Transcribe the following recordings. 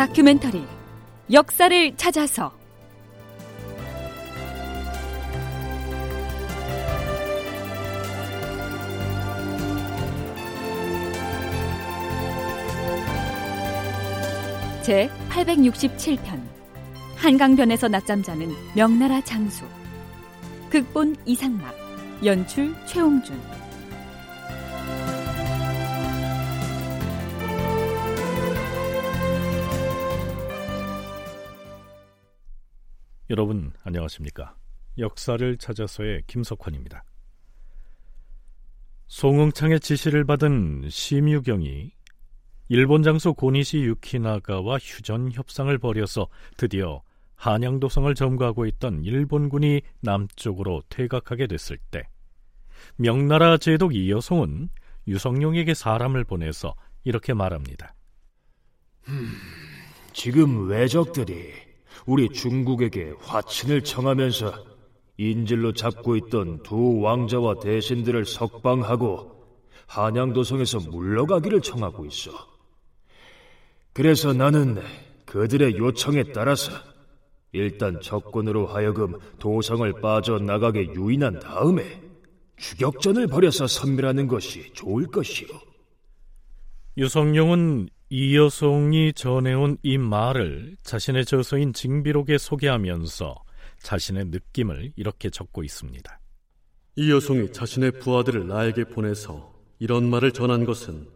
다큐멘터리 역사를 찾아서. 제 867편 한강변에서 낮잠 자는 명나라 장수. 극본 이상락 연출 최홍준 여러분 안녕하십니까? 역사를 찾아서의 김석환입니다. 송응창의 지시를 받은 심유경이 일본 장수 고니시 유키나가와 휴전 협상을 벌여서 드디어 한양도성을 점거하고 있던 일본군이 남쪽으로 퇴각하게 됐을 때 명나라 제독 이여송은 유성룡에게 사람을 보내서 이렇게 말합니다. 음, 지금 왜적들이 우리 중국에게 화친을 청하면서 인질로 잡고 있던 두 왕자와 대신들을 석방하고 한양도성에서 물러가기를 청하고 있어. 그래서 나는 그들의 요청에 따라서 일단 적군으로 하여금 도성을 빠져나가게 유인한 다음에 추격전을 벌여서 선멸하는 것이 좋을 것이오. 유성룡은 이 여송이 전해온 이 말을 자신의 저서인 징비록에 소개하면서 자신의 느낌을 이렇게 적고 있습니다. 이 여송이 자신의 부하들을 나에게 보내서 이런 말을 전한 것은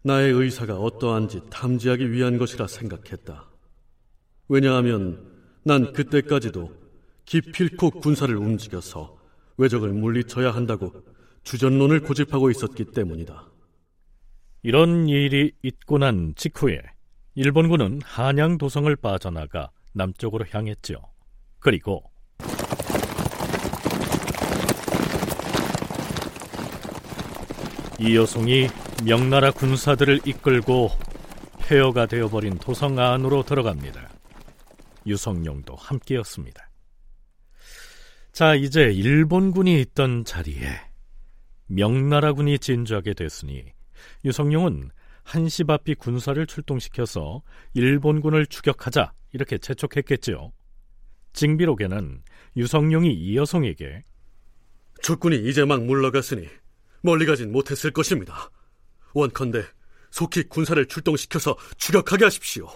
나의 의사가 어떠한지 탐지하기 위한 것이라 생각했다. 왜냐하면 난 그때까지도 기필코 군사를 움직여서 외적을 물리쳐야 한다고 주전론을 고집하고 있었기 때문이다. 이런 일이 있고 난 직후에 일본군은 한양 도성을 빠져나가 남쪽으로 향했죠. 그리고 이 여송이 명나라 군사들을 이끌고 폐허가 되어버린 도성 안으로 들어갑니다. 유성룡도 함께였습니다. 자, 이제 일본군이 있던 자리에 명나라군이 진주하게 됐으니 유성룡은 한시바삐 군사를 출동시켜서 일본군을 추격하자 이렇게 재촉했겠지요. 징비록에는 유성룡이 이여송에게 적군이 이제 막 물러갔으니 멀리 가진 못했을 것입니다. 원컨대 속히 군사를 출동시켜서 추격하게 하십시오.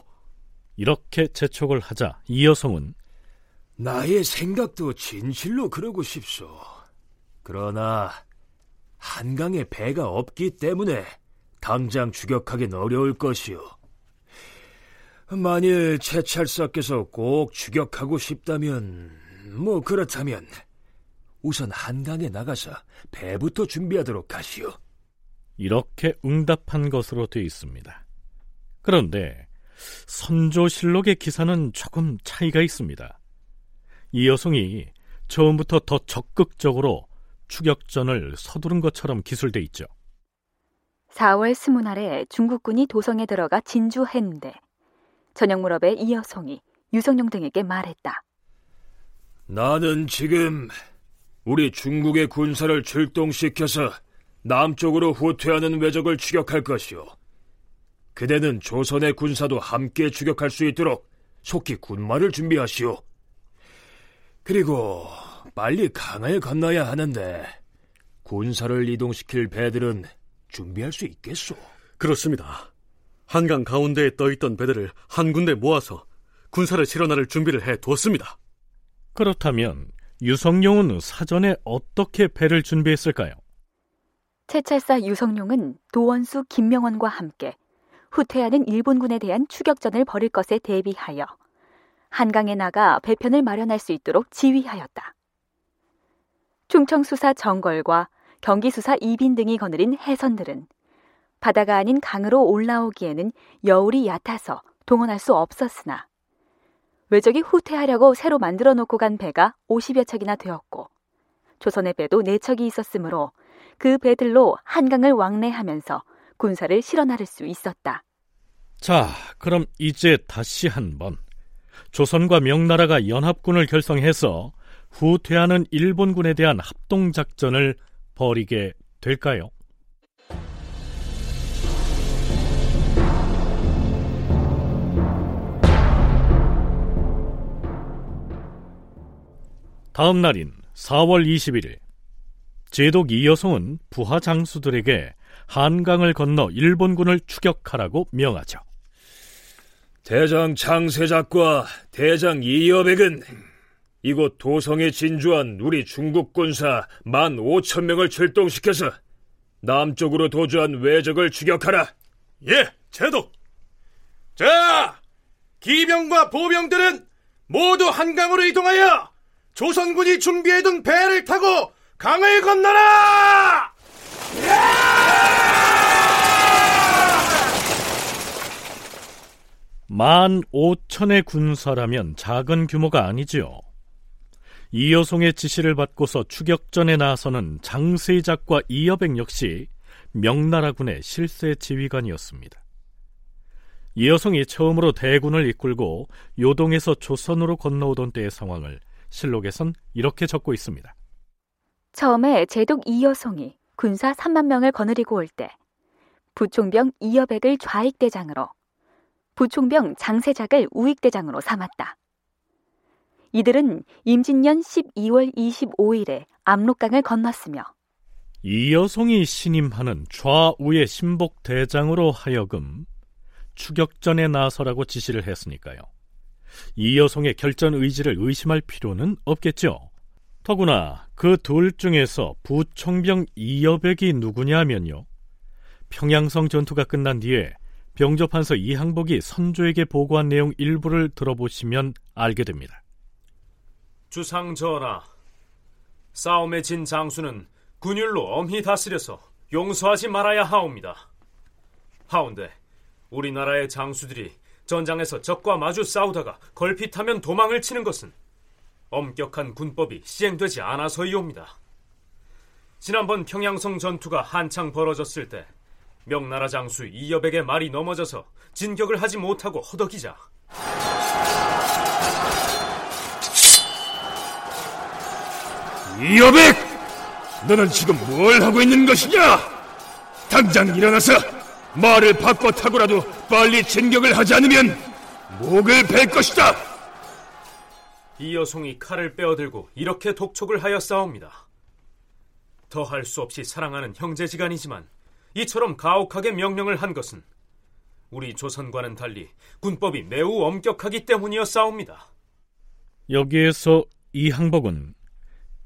이렇게 재촉을 하자 이여성은 나의 생각도 진실로 그러고 싶소. 그러나 한강에 배가 없기 때문에 당장 추격하긴 어려울 것이오. 만일 채찰사께서 꼭 추격하고 싶다면 뭐 그렇다면 우선 한강에 나가서 배부터 준비하도록 하시오. 이렇게 응답한 것으로 되어 있습니다. 그런데 선조실록의 기사는 조금 차이가 있습니다. 이 여성이 처음부터 더 적극적으로 추격전을 서두른 것처럼 기술돼 있죠. 4월 스무 날에 중국군이 도성에 들어가 진주했는데 저녁 무렵에 이 여성이 유성룡 등에게 말했다. 나는 지금 우리 중국의 군사를 출동시켜서 남쪽으로 후퇴하는 왜적을 추격할 것이오. 그대는 조선의 군사도 함께 추격할 수 있도록 속히 군마를 준비하시오. 그리고 빨리 강을 건너야 하는데 군사를 이동시킬 배들은 준비할 수 있겠소? 그렇습니다. 한강 가운데에 떠있던 배들을 한 군데 모아서 군사를 실어나를 준비를 해 두었습니다. 그렇다면 유성룡은 사전에 어떻게 배를 준비했을까요? 채찰사 유성룡은 도원수 김명원과 함께 후퇴하는 일본군에 대한 추격전을 벌일 것에 대비하여 한강에 나가 배편을 마련할 수 있도록 지휘하였다. 충청수사 정걸과 경기수사 이빈 등이 거느린 해선들은 바다가 아닌 강으로 올라오기에는 여울이 얕아서 동원할 수 없었으나 외적이 후퇴하려고 새로 만들어 놓고 간 배가 50여 척이나 되었고 조선의 배도 4척이 있었으므로 그 배들로 한강을 왕래하면서 군사를 실어 나를 수 있었다. 자, 그럼 이제 다시 한번 조선과 명나라가 연합군을 결성해서 후퇴하는 일본군에 대한 합동작전을 벌이게 될까요? 다음 날인 4월 21일 제독 이여성은 부하 장수들에게 한강을 건너 일본군을 추격하라고 명하죠. 대장 장세작과 대장 이여백은 이곳 도성에 진주한 우리 중국 군사 만 오천 명을 출동시켜서 남쪽으로 도주한 외적을 추격하라. 예, 제독. 자, 기병과 보병들은 모두 한강으로 이동하여 조선군이 준비해둔 배를 타고 강을 건너라! 만 오천의 군사라면 작은 규모가 아니지요. 이여송의 지시를 받고서 추격전에 나서는 장세작과 이여백 역시 명나라군의 실세 지휘관이었습니다. 이여송이 처음으로 대군을 이끌고 요동에서 조선으로 건너오던 때의 상황을 실록에선 이렇게 적고 있습니다. 처음에 제독 이여송이 군사 3만 명을 거느리고 올 때 부총병 이여백을 좌익대장으로 부총병 장세작을 우익대장으로 삼았다. 이들은 임진년 12월 25일에 압록강을 건넜으며 이여송이 신임하는 좌우의 신복 대장으로 하여금 추격전에 나서라고 지시를 했으니까요. 이여송의 결전 의지를 의심할 필요는 없겠죠. 더구나 그 둘 중에서 부총병 이여백이 누구냐면요. 평양성 전투가 끝난 뒤에 병조판서 이항복이 선조에게 보고한 내용 일부를 들어보시면 알게 됩니다. 주상 전하, 싸움에 진 장수는 군율로 엄히 다스려서 용서하지 말아야 하옵니다. 하운데 우리나라의 장수들이 전장에서 적과 마주 싸우다가 걸핏하면 도망을 치는 것은 엄격한 군법이 시행되지 않아서이옵니다. 지난번 평양성 전투가 한창 벌어졌을 때 명나라 장수 이여백의 말이 넘어져서 진격을 하지 못하고 허덕이자 여백! 너는 지금 뭘 하고 있는 것이냐? 당장 일어나서 말을 바꿔 타고라도 빨리 진격을 하지 않으면 목을 벨 것이다! 이 여송이 칼을 빼어들고 이렇게 독촉을 하여 싸웁니다. 더 할 수 없이 사랑하는 형제지간이지만 이처럼 가혹하게 명령을 한 것은 우리 조선과는 달리 군법이 매우 엄격하기 때문이었사옵니다. 여기에서 이 항복은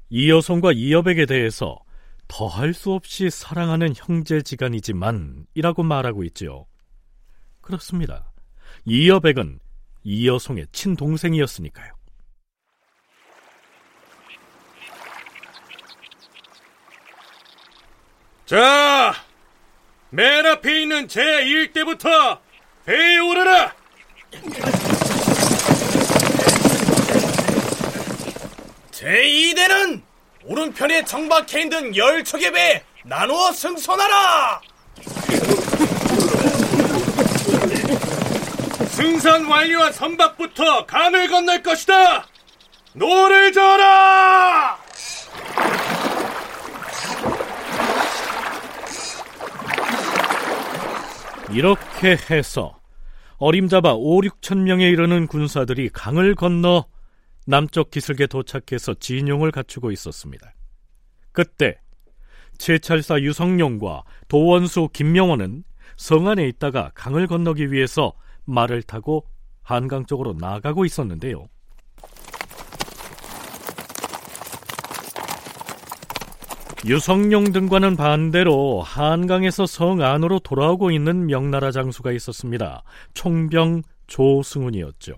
이 여성과 이여백에 대해서 더할 수 없이 사랑하는 형제지간이지만 이라고 말하고 있지요. 그렇습니다. 이여백은 이여송의 친동생이었으니까요. 자, 맨 앞에 있는 제 1대부터 배에 오르라! 제2대는 오른편에 정박해 있는 열척의 배 나누어 승선하라! 승선 완료한 선박부터 강을 건널 것이다! 노를 저어라! 이렇게 해서 어림잡아 5, 6천 명에 이르는 군사들이 강을 건너 남쪽 기슭에 도착해서 진용을 갖추고 있었습니다. 그때 채찰사 유성룡과 도원수 김명원은 성 안에 있다가 강을 건너기 위해서 말을 타고 한강 쪽으로 나가고 있었는데요. 유성룡 등과는 반대로 한강에서 성 안으로 돌아오고 있는 명나라 장수가 있었습니다. 총병 조승훈이었죠.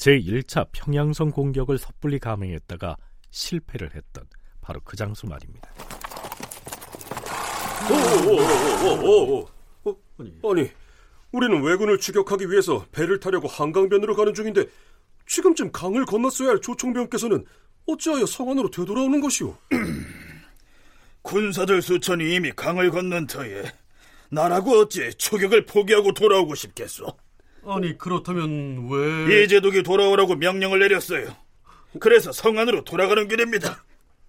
제1차 평양성 공격을 섣불리 감행했다가 실패를 했던 바로 그 장수 말입니다. 오오오오오오 어, 아니, 우리는 왜군을 추격하기 위해서 배를 타려고 한강변으로 가는 중인데 지금쯤 강을 건넜어야 할 조총병께서는 어찌하여 성안으로 되돌아오는 것이오? 군사들 수천이 이미 강을 건넌 터에 나라고 어찌 추격을 포기하고 돌아오고 싶겠소? 아니 그렇다면 왜 이제독이 돌아오라고 명령을 내렸어요. 그래서 성 안으로 돌아가는 길입니다.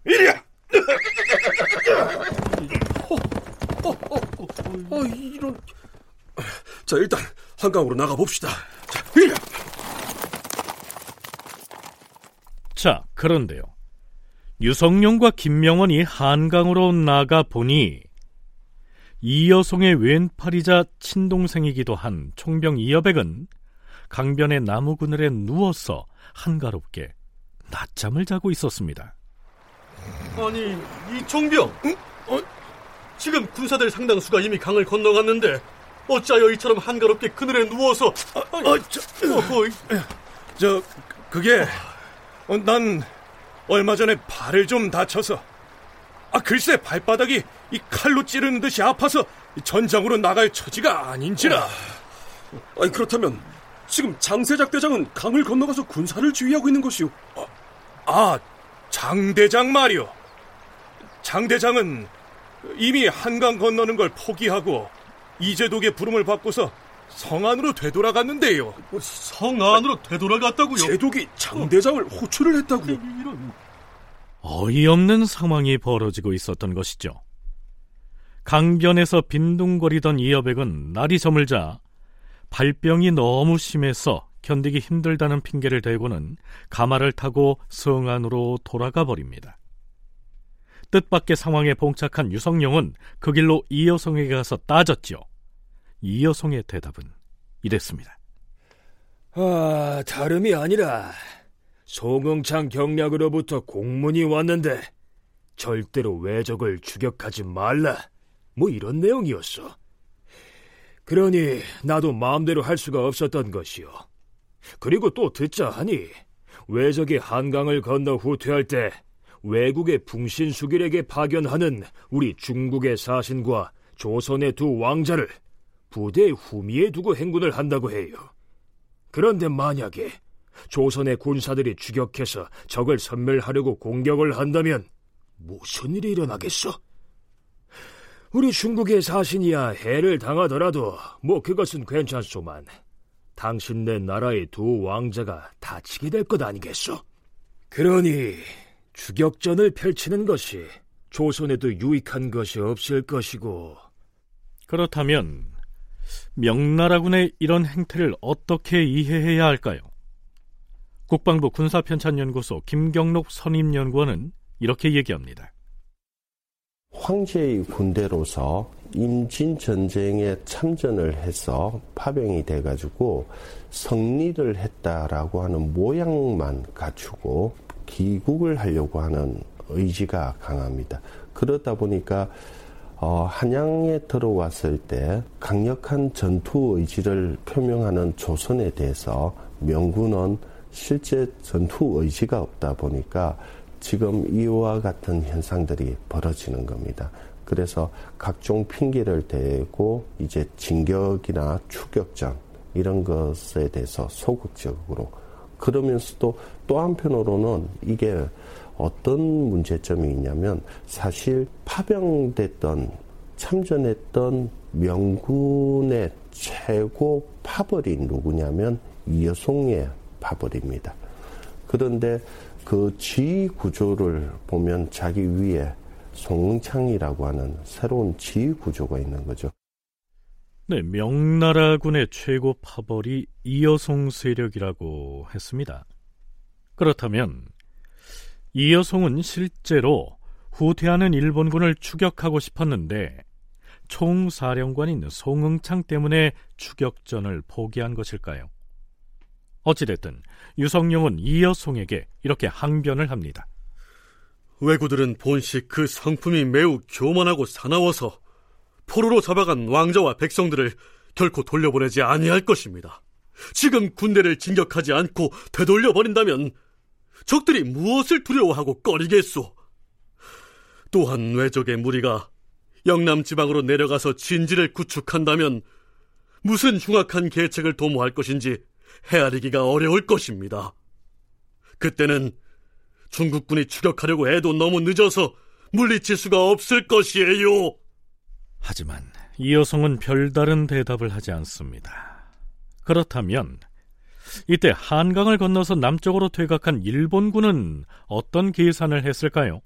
이리야! 어, 어, 어, 어, 이런. 자, 일단 한강으로 나가 봅시다. 자, 이리야! 자, 그런데요. 유성룡과 김명원이 한강으로 나가 보니 이여송의 왼팔이자 친동생이기도 한 총병 이여백은 강변의 나무 그늘에 누워서 한가롭게 낮잠을 자고 있었습니다. 아니, 이 총병! 어? 지금 군사들 상당수가 이미 강을 건너갔는데 어찌하여 이처럼 한가롭게 그늘에 누워서 아, 아, 저, 어, 저 그게 어, 난 얼마 전에 발을 좀 다쳐서 아 글쎄 발바닥이 이 칼로 찌르는 듯이 아파서 전장으로 나갈 처지가 아닌지라. 아니 그렇다면 지금 장세작 대장은 강을 건너가서 군사를 지휘하고 있는 것이오. 아, 아 장대장 말이오. 장대장은 이미 한강 건너는 걸 포기하고 이재독의 부름을 받고서 성 안으로 되돌아갔는데요. 성 안으로 되돌아갔다고요? 제독이 장대장을 호출을 했다고요? 이런... 어이없는 상황이 벌어지고 있었던 것이죠. 강변에서 빈둥거리던 이 여백은 날이 저물자 발병이 너무 심해서 견디기 힘들다는 핑계를 대고는 가마를 타고 성안으로 돌아가 버립니다. 뜻밖의 상황에 봉착한 유성룡은 그 길로 이여성에게 가서 따졌죠. 이여성의 대답은 이랬습니다. 아, 다름이 아니라 송응창 경략으로부터 공문이 왔는데 절대로 외적을 추격하지 말라. 뭐 이런 내용이었어. 그러니 나도 마음대로 할 수가 없었던 것이요. 그리고 또 듣자 하니 외적이 한강을 건너 후퇴할 때 외국의 풍신수길에게 파견하는 우리 중국의 사신과 조선의 두 왕자를 부대의 후미에 두고 행군을 한다고 해요. 그런데 만약에 조선의 군사들이 추격해서 적을 섬멸하려고 공격을 한다면 무슨 일이 일어나겠어? 우리 중국의 사신이야 해를 당하더라도 뭐 그것은 괜찮소만 당신네 나라의 두 왕자가 다치게 될 것 아니겠소? 그러니 추격전을 펼치는 것이 조선에도 유익한 것이 없을 것이고 그렇다면 명나라군의 이런 행태를 어떻게 이해해야 할까요? 국방부 군사편찬연구소 김경록 선임연구원은 이렇게 얘기합니다. 황제의 군대로서 임진 전쟁에 참전을 해서 파병이 돼가지고 승리를 했다라고 하는 모양만 갖추고 기국을 하려고 하는 의지가 강합니다. 그러다 보니까 어, 한양에 들어왔을 때 강력한 전투 의지를 표명하는 조선에 대해서 명군은 실제 전투 의지가 없다 보니까 지금 이와 같은 현상들이 벌어지는 겁니다. 그래서 각종 핑계를 대고 이제 진격이나 추격전 이런 것에 대해서 소극적으로 그러면서도 또 한편으로는 이게 어떤 문제점이 있냐면 사실 파병됐던 참전했던 명군의 최고 파벌이 누구냐면 이여송의 파벌입니다. 그런데 그 지휘 구조를 보면 자기 위에 송창이라고 하는 새로운 지휘 구조가 있는 거죠. 네, 명나라군의 최고 파벌이 이여송 세력이라고 했습니다. 그렇다면 이여송은 실제로 후퇴하는 일본군을 추격하고 싶었는데 총사령관인 송응창 때문에 추격전을 포기한 것일까요? 어찌됐든 유성룡은 이여송에게 이렇게 항변을 합니다. 왜구들은 본식 그 성품이 매우 교만하고 사나워서 포로로 잡아간 왕자와 백성들을 결코 돌려보내지 아니할 것입니다. 지금 군대를 진격하지 않고 되돌려 버린다면 적들이 무엇을 두려워하고 꺼리겠소? 또한 외적의 무리가 영남 지방으로 내려가서 진지를 구축한다면 무슨 흉악한 계책을 도모할 것인지 헤아리기가 어려울 것입니다. 그때는 중국군이 추격하려고 해도 너무 늦어서 물리칠 수가 없을 것이에요. 하지만 이 여성은 별다른 대답을 하지 않습니다. 그렇다면 이때 한강을 건너서 남쪽으로 퇴각한 일본군은 어떤 계산을 했을까요?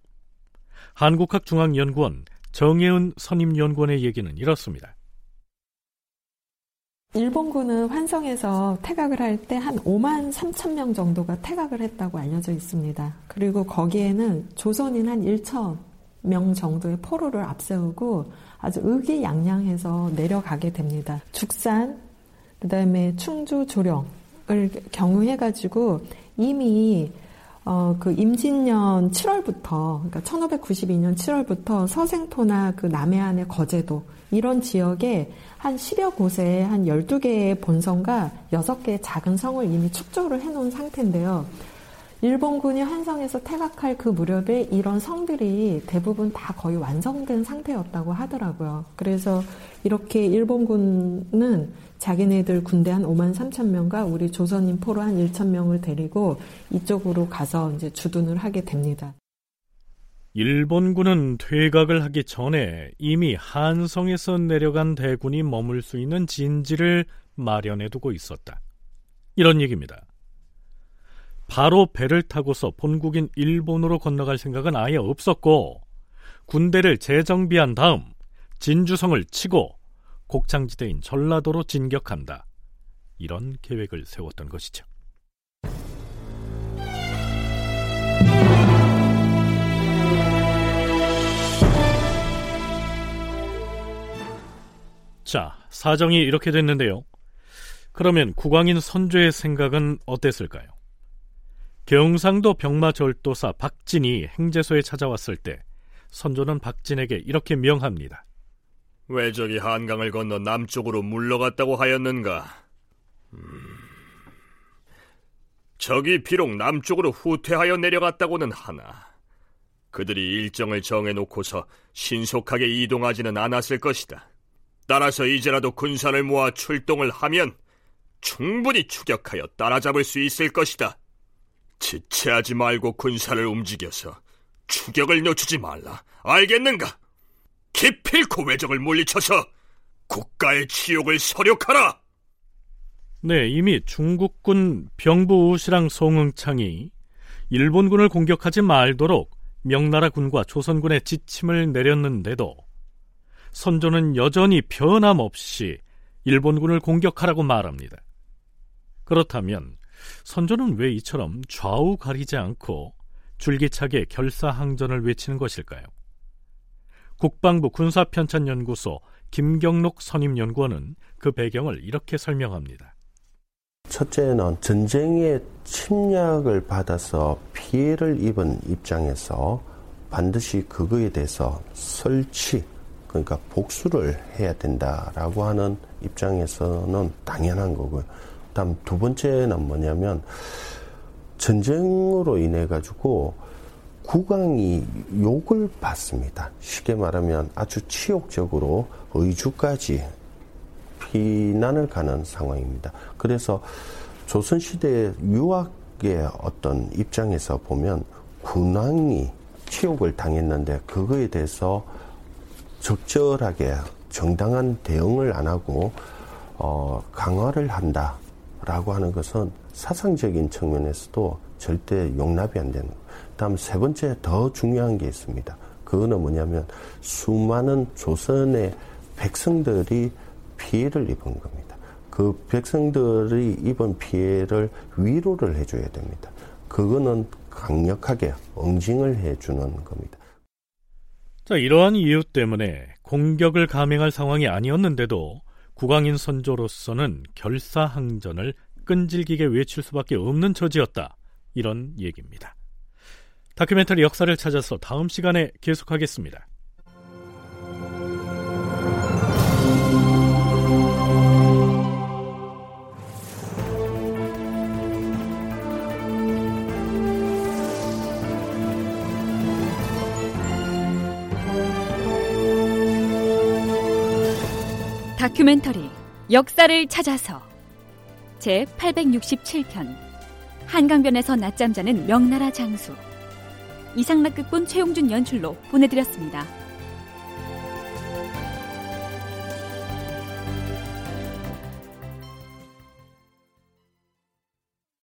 한국학중앙연구원 정혜은 선임연구원의 얘기는 이렇습니다. 일본군은 환성에서 태각을 할 때 한 5만 3천 명 정도가 태각을 했다고 알려져 있습니다. 그리고 거기에는 조선인 한 1천 명 정도의 포로를 앞세우고 아주 의기양양해서 내려가게 됩니다. 죽산, 그 다음에 충주 조령을 경유해가지고 이미 어, 그 임진년 7월부터, 그러니까 1592년 7월부터 서생포나 그 남해안의 거제도, 이런 지역에 한 10여 곳에 한 12개의 본성과 6개의 작은 성을 이미 축조를 해놓은 상태인데요. 일본군이 한성에서 퇴각할 그 무렵에 이런 성들이 대부분 다 거의 완성된 상태였다고 하더라고요. 그래서 이렇게 일본군은 자기네들 군대 한 5만 3천 명과 우리 조선인 포로 한 1천 명을 데리고 이쪽으로 가서 이제 주둔을 하게 됩니다. 일본군은 퇴각을 하기 전에 이미 한성에서 내려간 대군이 머물 수 있는 진지를 마련해 두고 있었다. 이런 얘기입니다. 바로 배를 타고서 본국인 일본으로 건너갈 생각은 아예 없었고 군대를 재정비한 다음 진주성을 치고 곡창지대인 전라도로 진격한다. 이런 계획을 세웠던 것이죠. 자, 사정이 이렇게 됐는데요. 그러면 국왕인 선조의 생각은 어땠을까요? 경상도 병마절도사 박진이 행제소에 찾아왔을 때 선조는 박진에게 이렇게 명합니다. 왜 저기 한강을 건너 남쪽으로 물러갔다고 하였는가? 음... 적이 비록 남쪽으로 후퇴하여 내려갔다고는 하나 그들이 일정을 정해놓고서 신속하게 이동하지는 않았을 것이다. 따라서 이제라도 군사를 모아 출동을 하면 충분히 추격하여 따라잡을 수 있을 것이다. 지체하지 말고 군사를 움직여서 추격을 늦추지 말라. 알겠는가? 기필코 외적을 물리쳐서 국가의 치욕을 서력하라. 네, 이미 중국군 병부 우시랑 송응창이 일본군을 공격하지 말도록 명나라 군과 조선군의 지침을 내렸는데도 선조는 여전히 변함없이 일본군을 공격하라고 말합니다. 그렇다면 선조는 왜 이처럼 좌우 가리지 않고 줄기차게 결사항전을 외치는 것일까요? 국방부 군사편찬연구소 김경록 선임연구원은 그 배경을 이렇게 설명합니다. 첫째는 전쟁의 침략을 받아서 피해를 입은 입장에서 반드시 그거에 대해서 설치, 그러니까 복수를 해야 된다라고 하는 입장에서는 당연한 거고요. 다음 두 번째는 뭐냐면 전쟁으로 인해 가지고 국왕이 욕을 받습니다. 쉽게 말하면 아주 치욕적으로 의주까지 피난을 가는 상황입니다. 그래서 조선시대 유학의 어떤 입장에서 보면 군왕이 치욕을 당했는데 그거에 대해서 적절하게 정당한 대응을 안 하고 어, 강화를 한다 라고 하는 것은 사상적인 측면에서도 절대 용납이 안 되는. 다음 세 번째 더 중요한 게 있습니다. 그거는 뭐냐면 수많은 조선의 백성들이 피해를 입은 겁니다. 그 백성들이 입은 피해를 위로를 해줘야 됩니다. 그거는 강력하게 응징을 해주는 겁니다. 자, 이러한 이유 때문에 공격을 감행할 상황이 아니었는데도 국왕인 선조로서는 결사항전을 끈질기게 외칠 수밖에 없는 처지였다. 이런 얘기입니다. 다큐멘터리 역사를 찾아서 다음 시간에 계속하겠습니다. 다큐멘터리 역사를 찾아서 제 867편 한강변에서 낮잠 자는 명나라 장수 이상락극본 최용준 연출로 보내드렸습니다.